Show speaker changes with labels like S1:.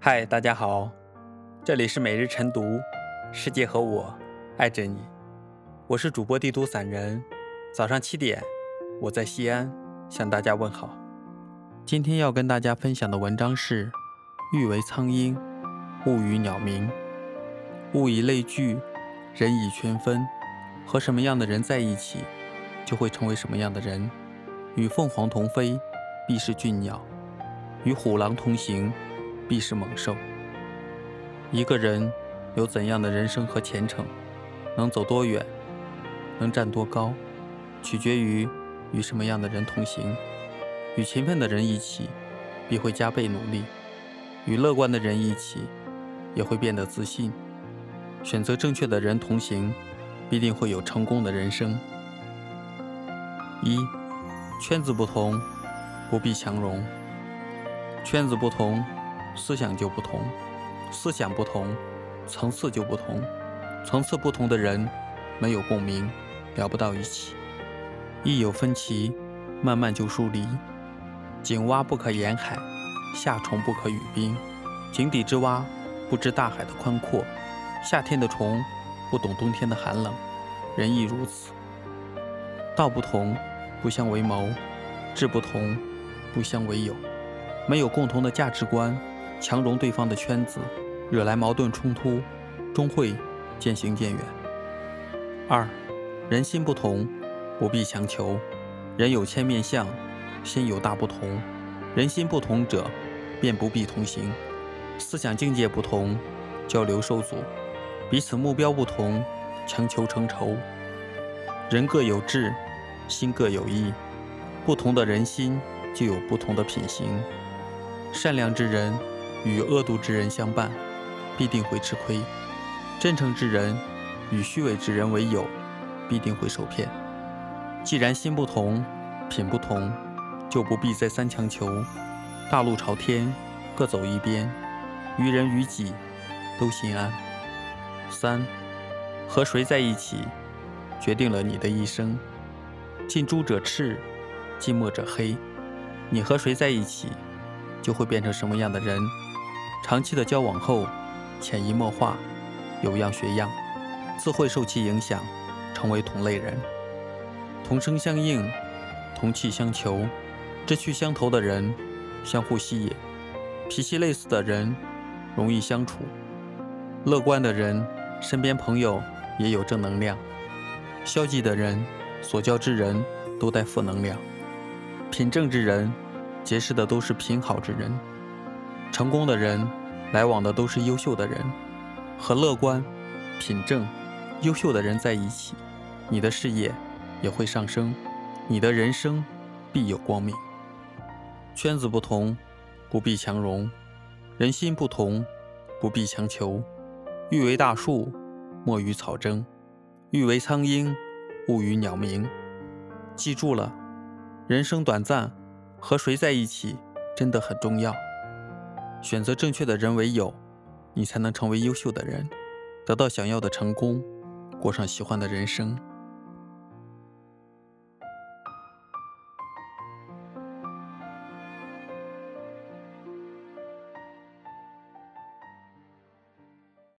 S1: 嗨，大家好，这里是每日晨读，世界和我爱着你，我是主播地图散人。早上七点，我在西安向大家问好。今天要跟大家分享的文章是：欲为苍鹰，勿与鸟鸣。物以类聚，人以群分。和什么样的人在一起，就会成为什么样的人。与凤凰同飞，必是俊鸟；与虎狼同行。必是猛兽。一个人有怎样的人生和前程，能走多远，能站多高，取决于与什么样的人同行。与勤奋的人一起，必会加倍努力；与乐观的人一起，也会变得自信。选择正确的人同行，必定会有成功的人生。一，圈子不同，不必强融。圈子不同。思想就不同，思想不同，层次就不同，层次不同的人没有共鸣，聊不到一起。一有分歧，慢慢就疏离。井蛙不可言海，夏虫不可语冰。井底之蛙不知大海的宽阔，夏天的虫不懂冬天的寒冷。人亦如此。道不同，不相为谋；志不同，不相为友。没有共同的价值观。强融对方的圈子，惹来矛盾冲突，终会渐行渐远。二，人心不同，不必强求。人有千面相，心有大不同。人心不同者，便不必同行。思想境界不同，交流受阻；彼此目标不同，强求成仇。人各有志，心各有意，不同的人心就有不同的品行。善良之人。与恶毒之人相伴，必定会吃亏；真诚之人与虚伪之人为友，必定会受骗。既然心不同，品不同，就不必再三强求。大路朝天，各走一边，于人于己都心安。三，和谁在一起，决定了你的一生。近朱者赤，近墨者黑。你和谁在一起，就会变成什么样的人。长期的交往后，潜移默化，有样学样，自会受其影响，成为同类人。同声相应，同气相求，志趣相投的人相互吸引，脾气类似的人容易相处。乐观的人身边朋友也有正能量，消极的人所交之人都带负能量。品正之人结识的都是品好之人。成功的人，来往的都是优秀的人，和乐观、品正、优秀的人在一起，你的事业也会上升，你的人生必有光明。圈子不同，不必强融；人心不同，不必强求。欲为大树，莫与草争；欲为苍鹰，勿与鸟鸣。记住了，人生短暂，和谁在一起真的很重要。选择正确的人为友，你才能成为优秀的人，得到想要的成功，过上喜欢的人生。